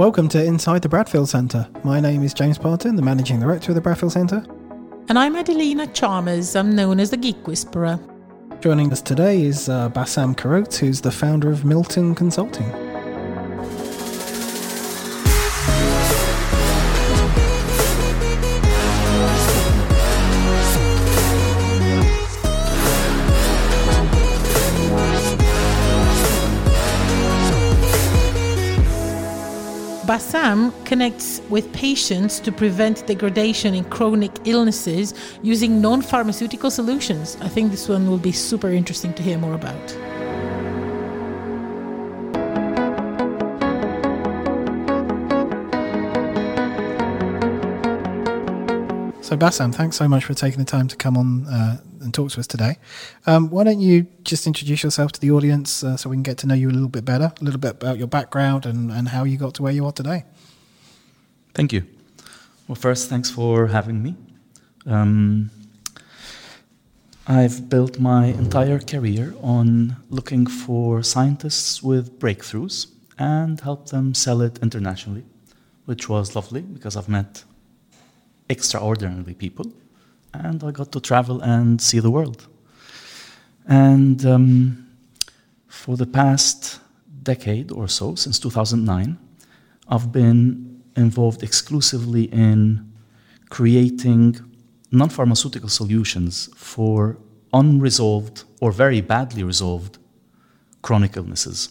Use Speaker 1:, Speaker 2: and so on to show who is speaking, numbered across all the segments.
Speaker 1: Welcome to Inside the Bradfield Centre. My name is James Parton, the Managing Director of the Bradfield Centre.
Speaker 2: And I'm Adelina Chalmers. I'm known as the Geek Whisperer.
Speaker 1: Joining us today is uh, Bassam Karout, who's the founder of Milltons Consulting.
Speaker 2: Bassam connects with patients to prevent degradation in chronic illnesses using non pharmaceutical solutions. I think this one will be super interesting to hear more about.
Speaker 1: So, Bassam, thanks so much for taking the time to come on uh, and talk to us today. Um, why don't you just introduce yourself to the audience uh, so we can get to know you a little bit better, a little bit about your background and, and how you got to where you are today?
Speaker 3: Thank you. Well, first, thanks for having me. Um, I've built my entire career on looking for scientists with breakthroughs and help them sell it internationally, which was lovely because I've met extraordinary people, and I got to travel and see the world. And um, for the past decade or so, since 2009, I've been involved exclusively in creating non pharmaceutical solutions for unresolved or very badly resolved chronic illnesses.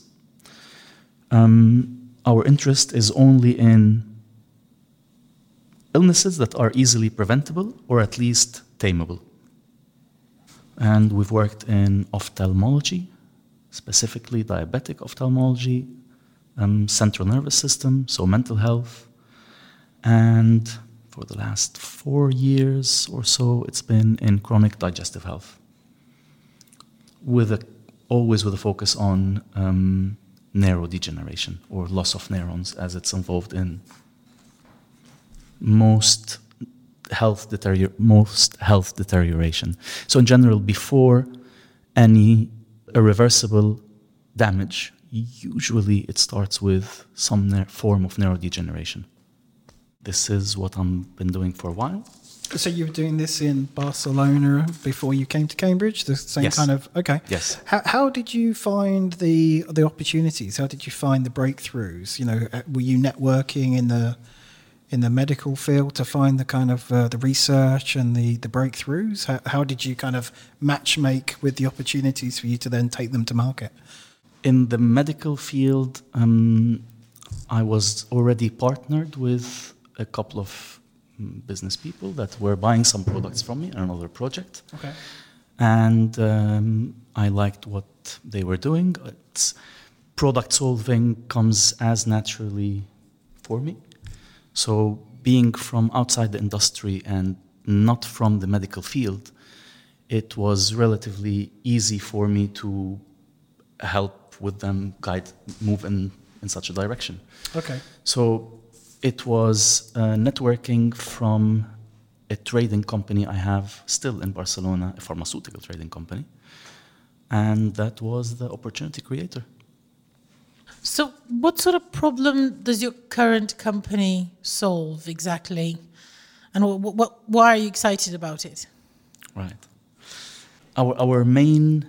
Speaker 3: Um, our interest is only in illnesses that are easily preventable or at least tameable. And we've worked in ophthalmology, specifically diabetic ophthalmology, um, central nervous system, so mental health. And for the last four years or so, it's been in chronic digestive health, with a, always with a focus on um, neurodegeneration or loss of neurons as it's involved in most health deterior- most health deterioration. So in general, before any irreversible damage, usually it starts with some ne- form of neurodegeneration. This is what I've been doing for a while.
Speaker 1: So you were doing this in Barcelona before you came to Cambridge. The same
Speaker 3: Yes.
Speaker 1: kind of okay.
Speaker 3: Yes.
Speaker 1: How, how did you find the the opportunities? How did you find the breakthroughs? You know, uh, were you networking in the in the medical field to find the kind of uh, the research and the the breakthroughs? How, how did you kind of match make with the opportunities for you to then take them to market?
Speaker 3: In the medical field, um, I was already partnered with a couple of mm, business people that were buying some products from me on another project.
Speaker 1: Okay.
Speaker 3: and um, I liked what they were doing. It's, product solving comes as naturally for me. So, being from outside the industry and not from the medical field, it was relatively easy for me to help with them guide, move in, in such a direction.
Speaker 1: Okay.
Speaker 3: So it was uh, networking from a trading company I have still in Barcelona, a pharmaceutical trading company. And that was the opportunity creator.
Speaker 2: So, what sort of problem does your current company solve exactly? And what, what, why are you excited about it?
Speaker 3: Right. Our, our main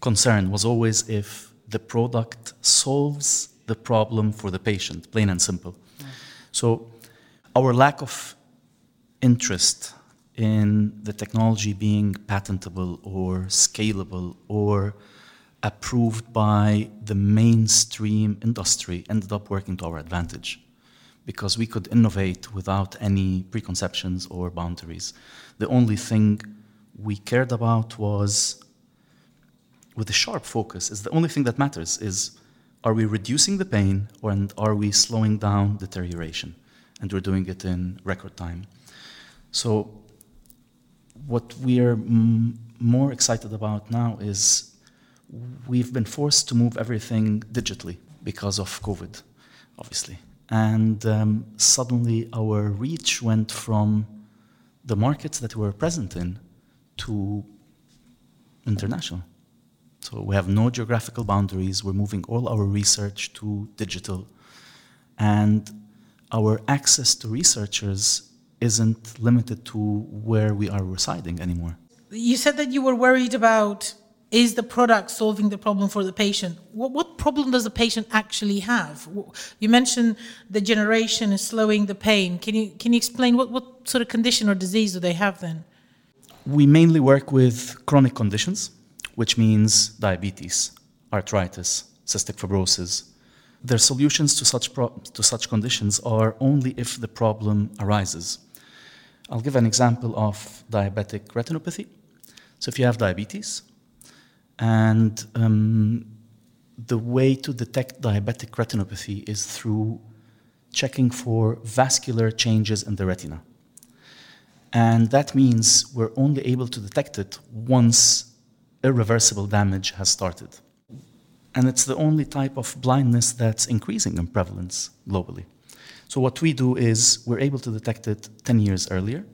Speaker 3: concern was always if the product solves the problem for the patient, plain and simple. Mm. So, our lack of interest in the technology being patentable or scalable or approved by the mainstream industry ended up working to our advantage because we could innovate without any preconceptions or boundaries. The only thing we cared about was with a sharp focus is the only thing that matters is are we reducing the pain or and are we slowing down deterioration and we're doing it in record time so what we're m- more excited about now is we've been forced to move everything digitally because of covid obviously and um, suddenly our reach went from the markets that we were present in to international so we have no geographical boundaries. We're moving all our research to digital. and our access to researchers isn't limited to where we are residing anymore.
Speaker 2: You said that you were worried about is the product solving the problem for the patient? What, what problem does the patient actually have? You mentioned the generation is slowing the pain. Can you, can you explain what, what sort of condition or disease do they have then?
Speaker 3: We mainly work with chronic conditions, which means diabetes, arthritis, cystic fibrosis. Their solutions to such, to such conditions are only if the problem arises. I'll give an example of diabetic retinopathy. So if you have diabetes, and um, the way to detect diabetic retinopathy is through checking for vascular changes in the retina. And that means we're only able to detect it once irreversible damage has started. And it's the only type of blindness that's increasing in prevalence globally. So, what we do is we're able to detect it 10 years earlier,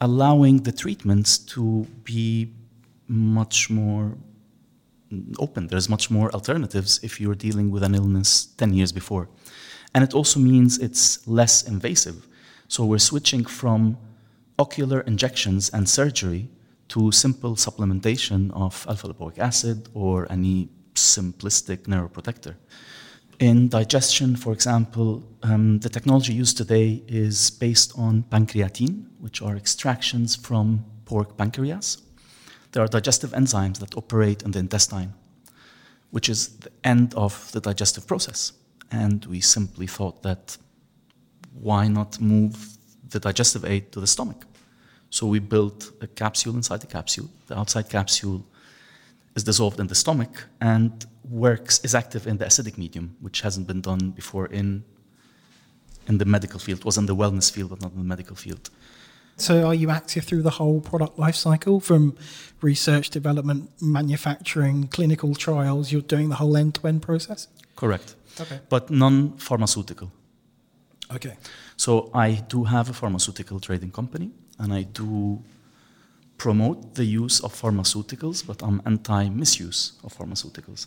Speaker 3: allowing the treatments to be much more open. There's much more alternatives if you're dealing with an illness 10 years before. And it also means it's less invasive. So we're switching from ocular injections and surgery to simple supplementation of alpha lipoic acid or any simplistic neuroprotector. In digestion, for example, um, the technology used today is based on pancreatine, which are extractions from pork pancreas. There are digestive enzymes that operate in the intestine, which is the end of the digestive process. And we simply thought that why not move the digestive aid to the stomach? So we built a capsule inside the capsule. The outside capsule is dissolved in the stomach and works is active in the acidic medium, which hasn't been done before in in the medical field. It was in the wellness field, but not in the medical field.
Speaker 1: So, are you active through the whole product life cycle from research, development, manufacturing, clinical trials? You're doing the whole end to end process?
Speaker 3: Correct. Okay. But non pharmaceutical.
Speaker 1: Okay.
Speaker 3: So, I do have a pharmaceutical trading company and I do promote the use of pharmaceuticals, but I'm anti misuse of pharmaceuticals.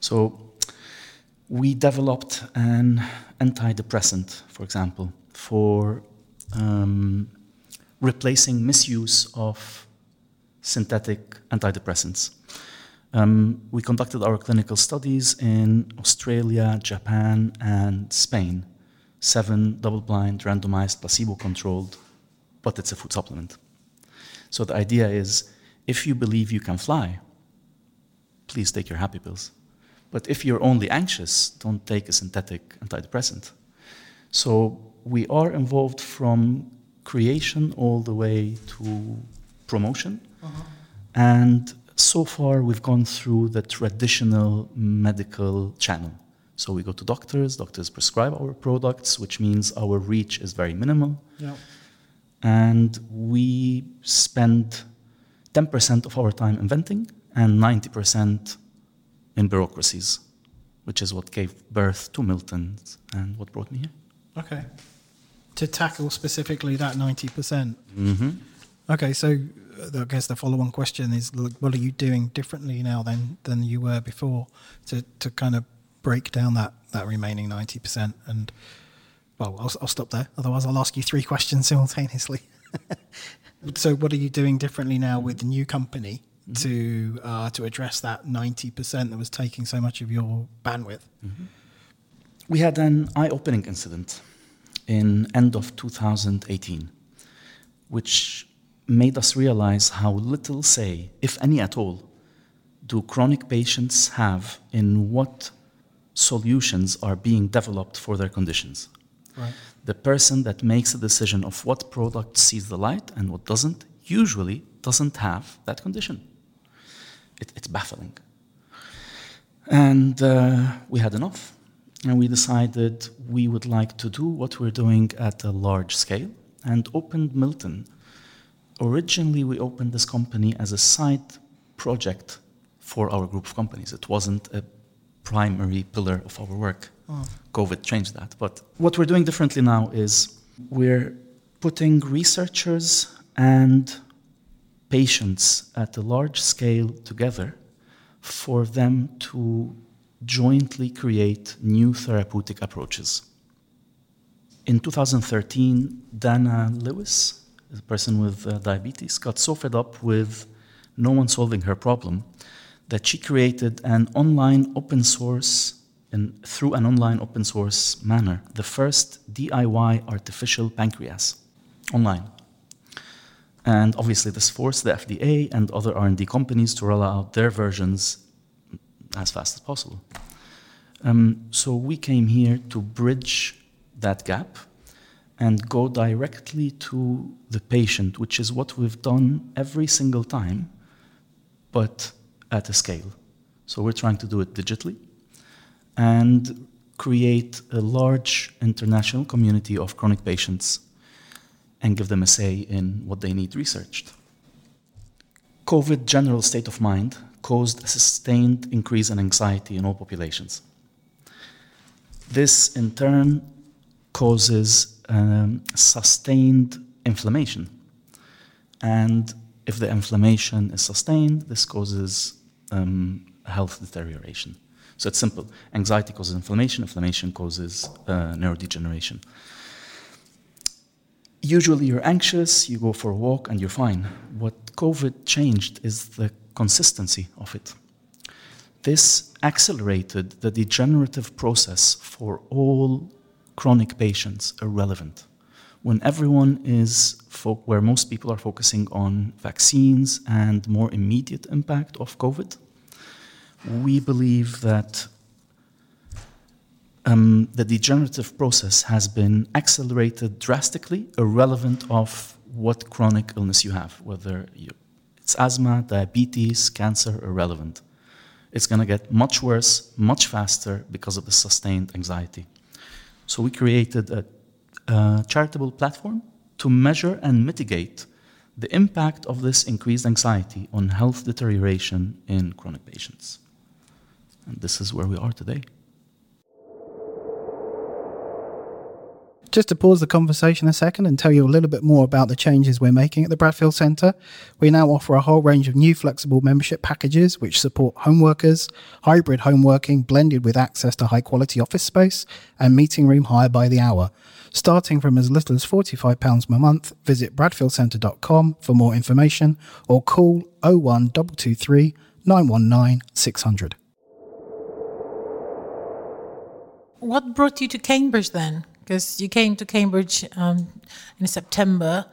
Speaker 3: So, we developed an antidepressant, for example, for um, replacing misuse of synthetic antidepressants. Um, we conducted our clinical studies in Australia, Japan, and Spain. Seven double blind, randomized, placebo controlled, but it's a food supplement. So the idea is if you believe you can fly, please take your happy pills. But if you're only anxious, don't take a synthetic antidepressant. So we are involved from creation all the way to promotion. Uh-huh. And so far, we've gone through the traditional medical channel. So we go to doctors, doctors prescribe our products, which means our reach is very minimal. Yeah. And we spend 10% of our time inventing and 90% in bureaucracies, which is what gave birth to Milltons and what brought me here.
Speaker 1: Okay to tackle specifically that 90%. percent mm hmm Okay, so I guess the follow-on question is, what are you doing differently now than than you were before to, to kind of break down that, that remaining 90%? And, well, I'll, I'll stop there. Otherwise, I'll ask you three questions simultaneously. so what are you doing differently now with the new company mm-hmm. to uh, to address that 90% that was taking so much of your bandwidth? Mm-hmm.
Speaker 3: We had an eye-opening incident in end of 2018, which made us realize how little say, if any at all, do chronic patients have in what solutions are being developed for their conditions. Right. The person that makes a decision of what product sees the light and what doesn't usually doesn't have that condition. It, it's baffling. And uh, we had enough and we decided we would like to do what we're doing at a large scale and opened Milltons. Originally, we opened this company as a side project for our group of companies. It wasn't a primary pillar of our work. Oh. COVID changed that. But what we're doing differently now is we're putting researchers and patients at a large scale together for them to jointly create new therapeutic approaches. in 2013, Dana Lewis, a person with uh, diabetes, got so fed up with no one solving her problem that she created an online open source and through an online open source manner the first DIY artificial pancreas online. And obviously, this forced the FDA and other R&D companies to roll out their versions as fast as possible. Um, so we came here to bridge that gap and go directly to the patient, which is what we've done every single time, but at a scale. So we're trying to do it digitally and create a large international community of chronic patients and give them a say in what they need researched. COVID general state of mind caused a sustained increase in anxiety in all populations. This, in turn, causes um, sustained inflammation. And if the inflammation is sustained, this causes um, health deterioration. So it's simple. Anxiety causes inflammation, inflammation causes uh, neurodegeneration. Usually you're anxious, you go for a walk, and you're fine. What COVID changed is the consistency of it. This accelerated the degenerative process for all chronic patients irrelevant. When everyone is, where most people are focusing on vaccines and more immediate impact of COVID, we believe that um, the degenerative process has been accelerated drastically, irrelevant of what chronic illness you have, whether you, it's asthma, diabetes, cancer, irrelevant. It's going to get much worse, much faster because of the sustained anxiety. So we created a, a charitable platform to measure and mitigate the impact of this increased anxiety on health deterioration in chronic patients. And this is where we are today.
Speaker 1: Just to pause the conversation a second and tell you a little bit more about the changes we're making at the Bradfield Centre, we now offer a whole range of new flexible membership packages which support home workers, hybrid home working blended with access to high quality office space, and meeting room hire by the hour. Starting from as little as £45 per month, visit bradfieldcentre.com for more information or call 01223 919 600.
Speaker 2: What brought you to Cambridge then? Because you came to Cambridge um, in September,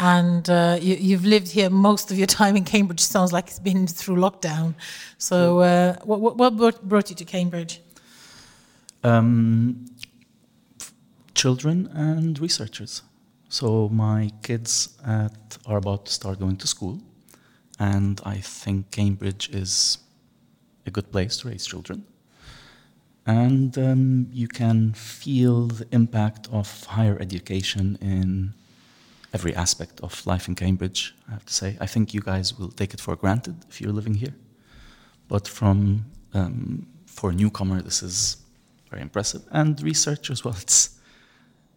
Speaker 2: and uh, you, have lived here most of your time in Cambridge. Sounds like it's been through lockdown. So, uh, what, what brought, brought, you to Cambridge? Um,
Speaker 3: children and researchers. So my kids at, are about to start going to school, and I think Cambridge is a good place to raise children and um, you can feel the impact of higher education in every aspect of life in Cambridge, I have to say. I think you guys will take it for granted if you're living here. But from um, for a newcomer, this is very impressive. And research as well, it's,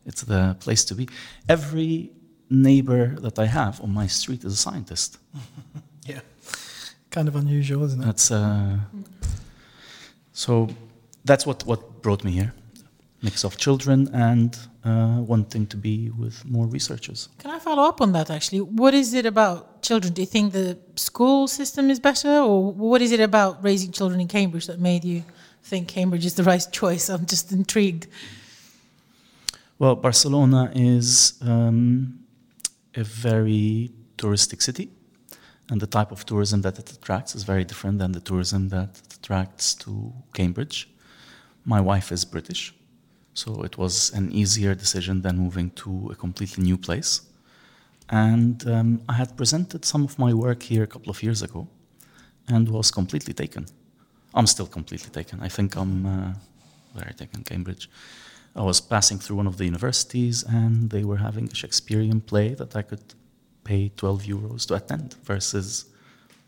Speaker 3: it's the place to be. Every neighbor that I have on my street is a scientist.
Speaker 1: yeah, kind of unusual, isn't it?
Speaker 3: That's, uh, so that's what, what brought me here. Mix of children and uh, wanting to be with more researchers.
Speaker 2: Can I follow up on that actually? What is it about children? Do you think the school system is better, or what is it about raising children in Cambridge that made you think Cambridge is the right choice? I'm just intrigued.
Speaker 3: Well, Barcelona is um, a very touristic city, and the type of tourism that it attracts is very different than the tourism that attracts to Cambridge. My wife is British, so it was an easier decision than moving to a completely new place. And um, I had presented some of my work here a couple of years ago and was completely taken. I'm still completely taken. I think I'm uh, very taken, Cambridge. I was passing through one of the universities and they were having a Shakespearean play that I could pay 12 euros to attend versus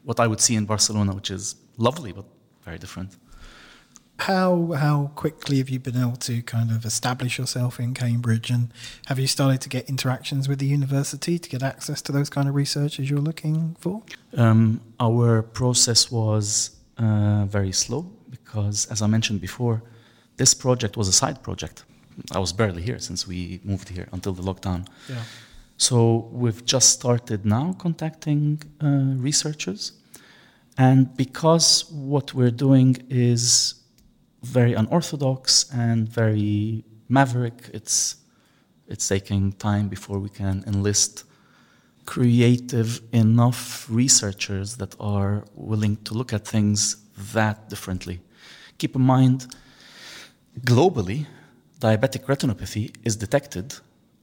Speaker 3: what I would see in Barcelona, which is lovely but very different
Speaker 1: how how quickly have you been able to kind of establish yourself in Cambridge, and have you started to get interactions with the university to get access to those kind of researchers you're looking for?
Speaker 3: Um, our process was uh, very slow because, as I mentioned before, this project was a side project. I was barely here since we moved here until the lockdown.
Speaker 1: Yeah.
Speaker 3: So we've just started now contacting uh, researchers. And because what we're doing is very unorthodox and very maverick, it's, it's taking time before we can enlist creative enough researchers that are willing to look at things that differently. Keep in mind, globally, diabetic retinopathy is detected,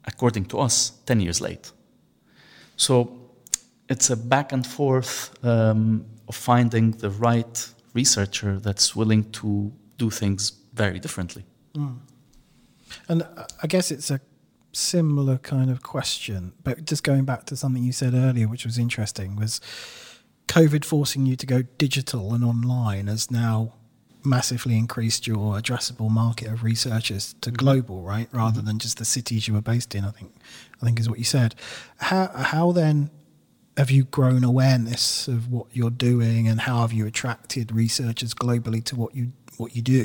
Speaker 3: according to us, 10 years late. So it's a back and forth um, of finding the right researcher that's willing to do things very differently.
Speaker 1: Mm. And uh, I guess it's a similar kind of question, but just going back to something you said earlier, which was interesting, was COVID forcing you to go digital and online has now massively increased your addressable market of researchers to mm-hmm. global, right? Rather mm-hmm. than just the cities you were based in. I think, I think is what you said. How how then have you grown awareness of what you're doing, and how have you attracted researchers globally to what you what you do?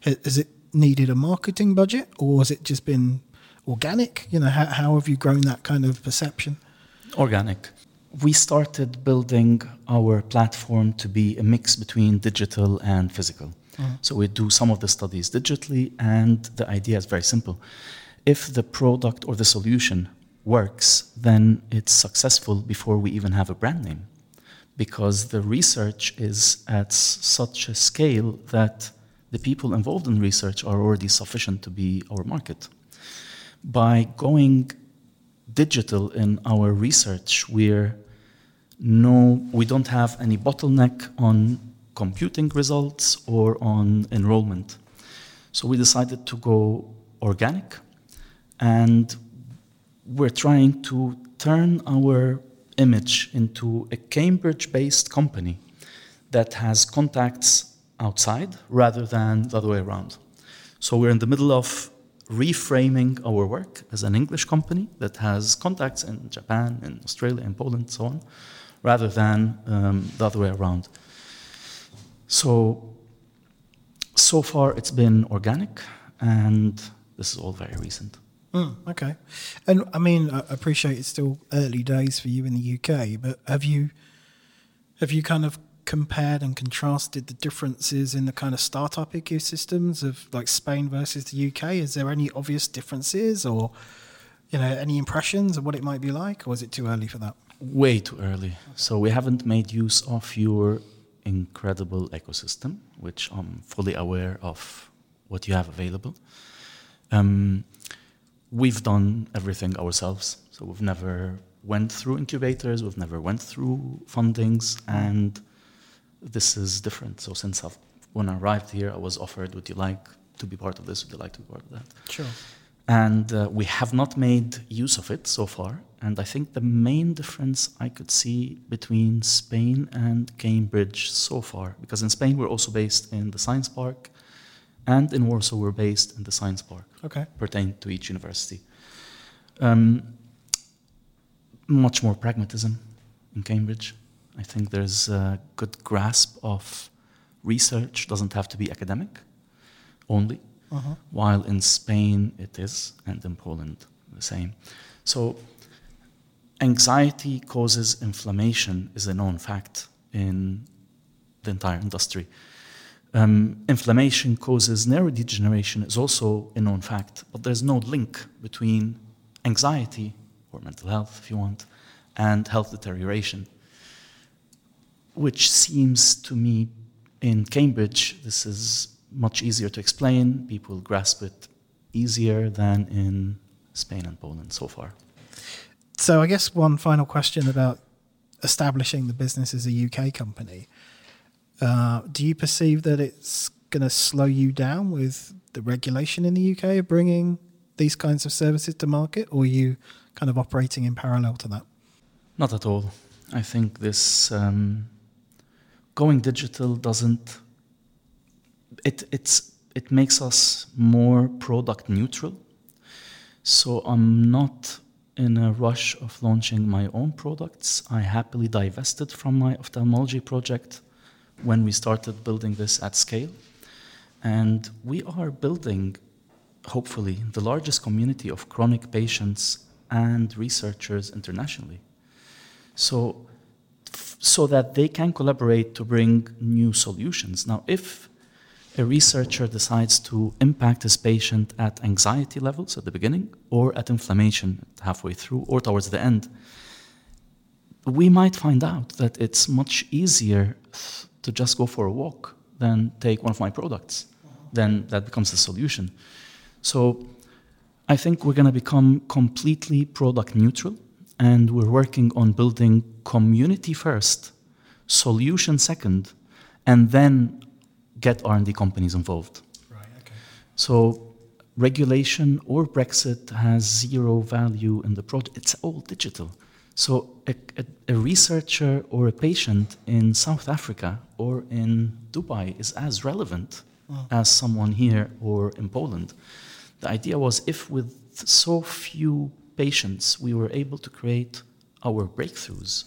Speaker 1: Has it needed a marketing budget, or has it just been organic? You know, how, how have you grown that kind of perception?
Speaker 3: Organic. We started building our platform to be a mix between digital and physical. Mm-hmm. So we do some of the studies digitally, and the idea is very simple. If the product or the solution works, then it's successful before we even have a brand name. Because the research is at such a scale that the people involved in research are already sufficient to be our market by going digital in our research, we're no, we don't have any bottleneck on computing results or on enrollment. So we decided to go organic, and we're trying to turn our image into a Cambridge-based company that has contacts outside rather than the other way around. So we're in the middle of reframing our work as an English company that has contacts in Japan, in Australia, in Poland, and so on, rather than um, the other way around. So, so far it's been organic, and this is all very recent.
Speaker 1: Mm, okay, and I mean, I appreciate it's still early days for you in the UK, but have you have you kind of compared and contrasted the differences in the kind of startup ecosystems of like Spain versus the UK? Is there any obvious differences or you know any impressions of what it might be like or is it too early for that?
Speaker 3: Way too early. So we haven't made use of your incredible ecosystem, which I'm fully aware of what you have available. Um, we've done everything ourselves. So we've never went through incubators, we've never went through fundings, and this is different. So since I've, when I arrived here, I was offered, would you like to be part of this? Would you like to be part of that?
Speaker 1: Sure.
Speaker 3: And uh, we have not made use of it so far. And I think the main difference I could see between Spain and Cambridge so far, because in Spain we're also based in the Science Park, and in Warsaw we're based in the Science Park.
Speaker 1: Okay.
Speaker 3: Pertain to each university. Um, much more pragmatism in Cambridge. I think there's a good grasp of research doesn't have to be academic only, uh-huh. while in Spain it is, and in Poland the same. So anxiety causes inflammation is a known fact in the entire industry. Um, inflammation causes neurodegeneration is also a known fact, but there's no link between anxiety or mental health, if you want, and health deterioration which seems to me in Cambridge, this is much easier to explain. People grasp it easier than in Spain and Poland so far.
Speaker 1: So, I guess one final question about establishing the business as a UK company. Uh, do you perceive that it's going to slow you down with the regulation in the UK of bringing these kinds of services to market, or are you kind of operating in parallel to that?
Speaker 3: Not at all. I think this um, going digital doesn't it it's it makes us more product neutral. So I'm not in a rush of launching my own products. I happily divested from my ophthalmology project when we started building this at scale. And we are building hopefully, the largest community of chronic patients and researchers internationally. So, so that they can collaborate to bring new solutions. Now, if a researcher decides to impact his patient at anxiety levels at the beginning, or at inflammation halfway through, or towards the end, we might find out that it's much easier to just go for a walk than take one of my products. Then that becomes the solution. So I think we're going to become completely product neutral, and we're working on building community first, solution second, and then get R&D companies involved.
Speaker 1: Right. Okay.
Speaker 3: So regulation or Brexit has zero value in the project. It's all digital. So a, a, a, researcher or a patient in South Africa or in Dubai is as relevant as someone here or in Poland. The idea was if with so few patients we were able to create our breakthroughs,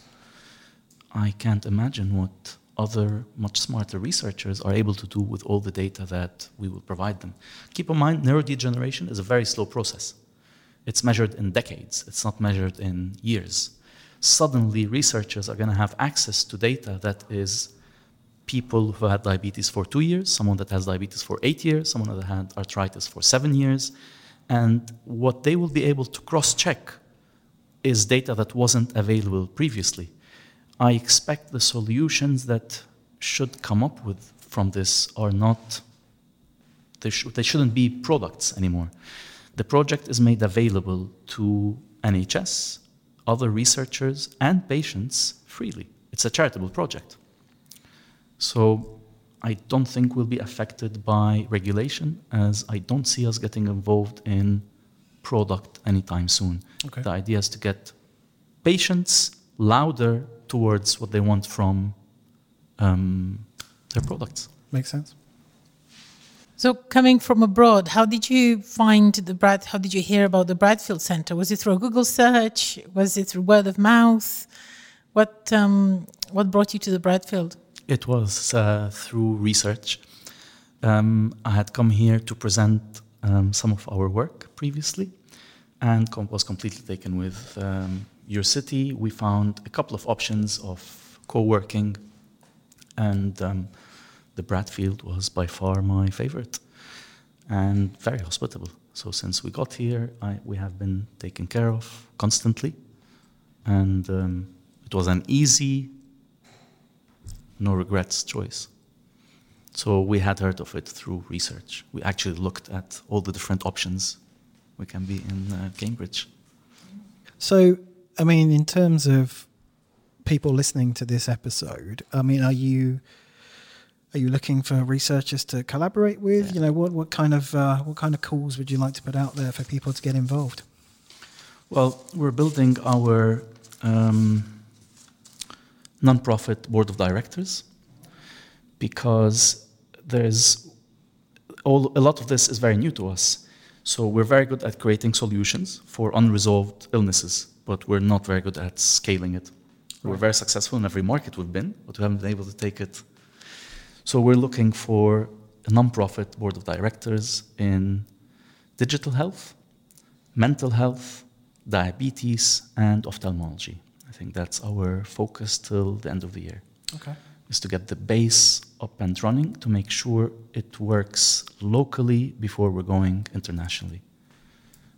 Speaker 3: I can't imagine what other much smarter researchers are able to do with all the data that we will provide them. Keep in mind, neurodegeneration is a very slow process. It's measured in decades, it's not measured in years. Suddenly, researchers are going to have access to data that is people who had diabetes for two years, someone that has diabetes for eight years, someone that had arthritis for seven years. And what they will be able to cross check is data that wasn't available previously. I expect the solutions that should come up with from this are not, they, sh- they shouldn't be products anymore. The project is made available to NHS, other researchers, and patients freely. It's a charitable project. So I don't think we'll be affected by regulation, as I don't see us getting involved in product anytime soon. Okay. The idea is to get patients louder towards what they want from um, their products.
Speaker 1: Makes sense.
Speaker 2: So, coming from abroad, how did you find the Brad? How did you hear about the Bradfield Center? Was it through a Google search? Was it through word of mouth? What um, what brought you to the Bradfield?
Speaker 3: It was uh, through research. Um, I had come here to present um, some of our work previously, and com- was completely taken with um, your city. We found a couple of options of co-working, and um, the Bradfield was by far my favorite, and very hospitable. So since we got here, I, we have been taken care of constantly, and um, it was an easy no regrets choice. So we had heard of it through research. We actually looked at all the different options we can be in uh, Cambridge.
Speaker 1: So, I mean, in terms of people listening to this episode, I mean, are you are you looking for researchers to collaborate with? Yeah. You know, what what kind of uh, what kind of calls would you like to put out there for people to get involved?
Speaker 3: Well, we're building our um, nonprofit board of directors because there's all, a lot of this is very new to us. So we're very good at creating solutions for unresolved illnesses, but we're not very good at scaling it. Right. We're very successful in every market we've been, but we haven't been able to take it. So we're looking for a nonprofit board of directors in digital health, mental health, diabetes, and ophthalmology. I think that's our focus till the end of the year.
Speaker 1: Okay.
Speaker 3: Is to get the base up and running to make sure it works locally before we're going internationally.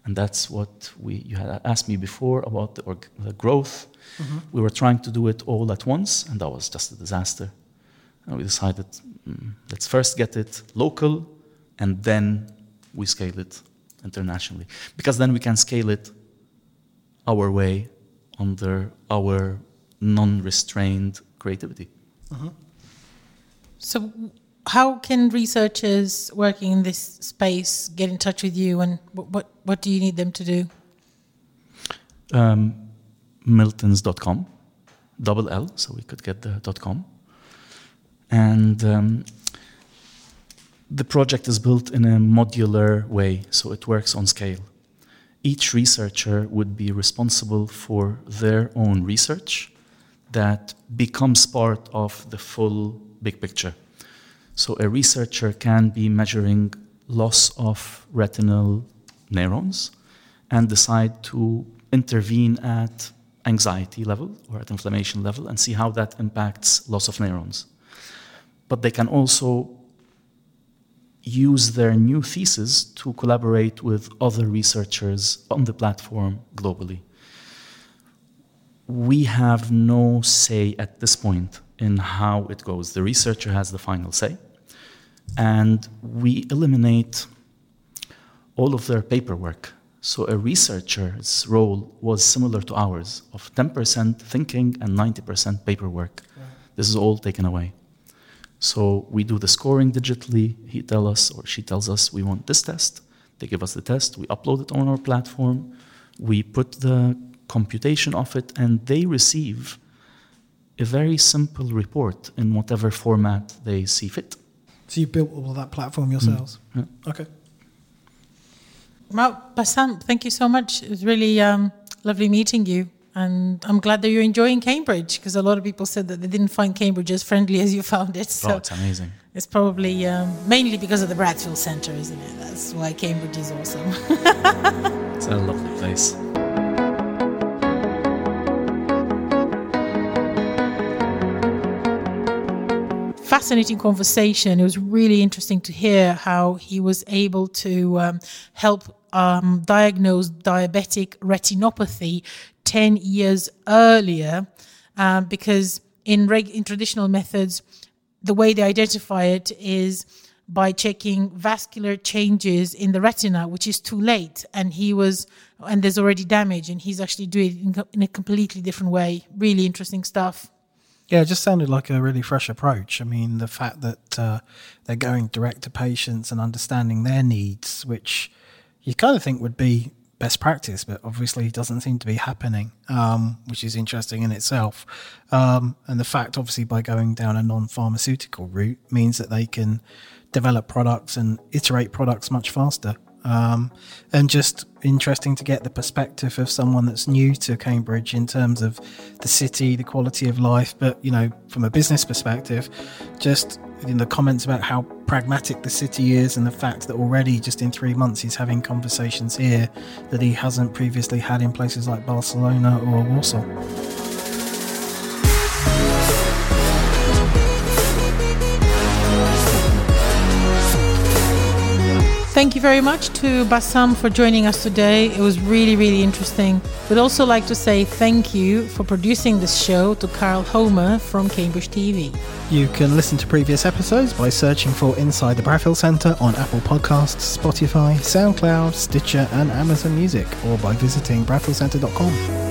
Speaker 3: And that's what we you had asked me before about the, org, the growth. Mm-hmm. We were trying to do it all at once, and that was just a disaster. And we decided mm, let's first get it local, and then we scale it internationally, because then we can scale it our way under our non-restrained creativity.
Speaker 2: Uh-huh. So, how can researchers working in this space get in touch with you, and what what, what do you need them to do?
Speaker 3: Um, Milltons.com, double L, so we could get the dot .com, and um, the project is built in a modular way, so it works on scale each researcher would be responsible for their own research that becomes part of the full big picture. So a researcher can be measuring loss of retinal neurons and decide to intervene at anxiety level or at inflammation level and see how that impacts loss of neurons. But they can also use their new thesis to collaborate with other researchers on the platform globally. We have no say at this point in how it goes. The researcher has the final say, and we eliminate all of their paperwork. So a researcher's role was similar to ours of 10% thinking and 90% paperwork. This is all taken away. So we do the scoring digitally. He tells us or she tells us we want this test. They give us the test. We upload it on our platform. We put the computation of it, and they receive a very simple report in whatever format they see fit.
Speaker 1: So you built all that platform yourselves?
Speaker 3: Mm. Yeah.
Speaker 1: Okay.
Speaker 2: Well, Bassam, thank you so much. It was really um, lovely meeting you. And I'm glad that you're enjoying Cambridge because a lot of people said that they didn't find Cambridge as friendly as you found it.
Speaker 3: So oh, it's amazing.
Speaker 2: It's probably um, mainly because of the Bradfield Centre, isn't it? That's why Cambridge is awesome.
Speaker 3: it's a lovely place.
Speaker 2: fascinating conversation. It was really interesting to hear how he was able to um, help um, diagnose diabetic retinopathy 10 years earlier um, because in, reg- in traditional methods, the way they identify it is by checking vascular changes in the retina, which is too late. And he was, and there's already damage, and he's actually doing it in, a completely different way. Really interesting stuff.
Speaker 1: Yeah, it just sounded like a really fresh approach. I mean, the fact that uh, they're going direct to patients and understanding their needs, which you kind of think would be best practice, but obviously doesn't seem to be happening, um, which is interesting in itself. Um, and the fact, obviously, by going down a non pharmaceutical route means that they can develop products and iterate products much faster. Um, and just interesting to get the perspective of someone that's new to Cambridge in terms of the city, the quality of life, but you know, from a business perspective, just in the comments about how pragmatic the city is and the fact that already just in three months he's having conversations here that he hasn't previously had in places like Barcelona or Warsaw.
Speaker 2: Thank you very much to Bassam for joining us today. It was really, really interesting. We'd also like to say thank you for producing this show to Carl Homer from Cambridge TV.
Speaker 1: You can listen to previous episodes by searching for Inside the Bradfield Centre on Apple Podcasts, Spotify, SoundCloud, Stitcher, and Amazon Music, or by visiting bradfieldcentre.com.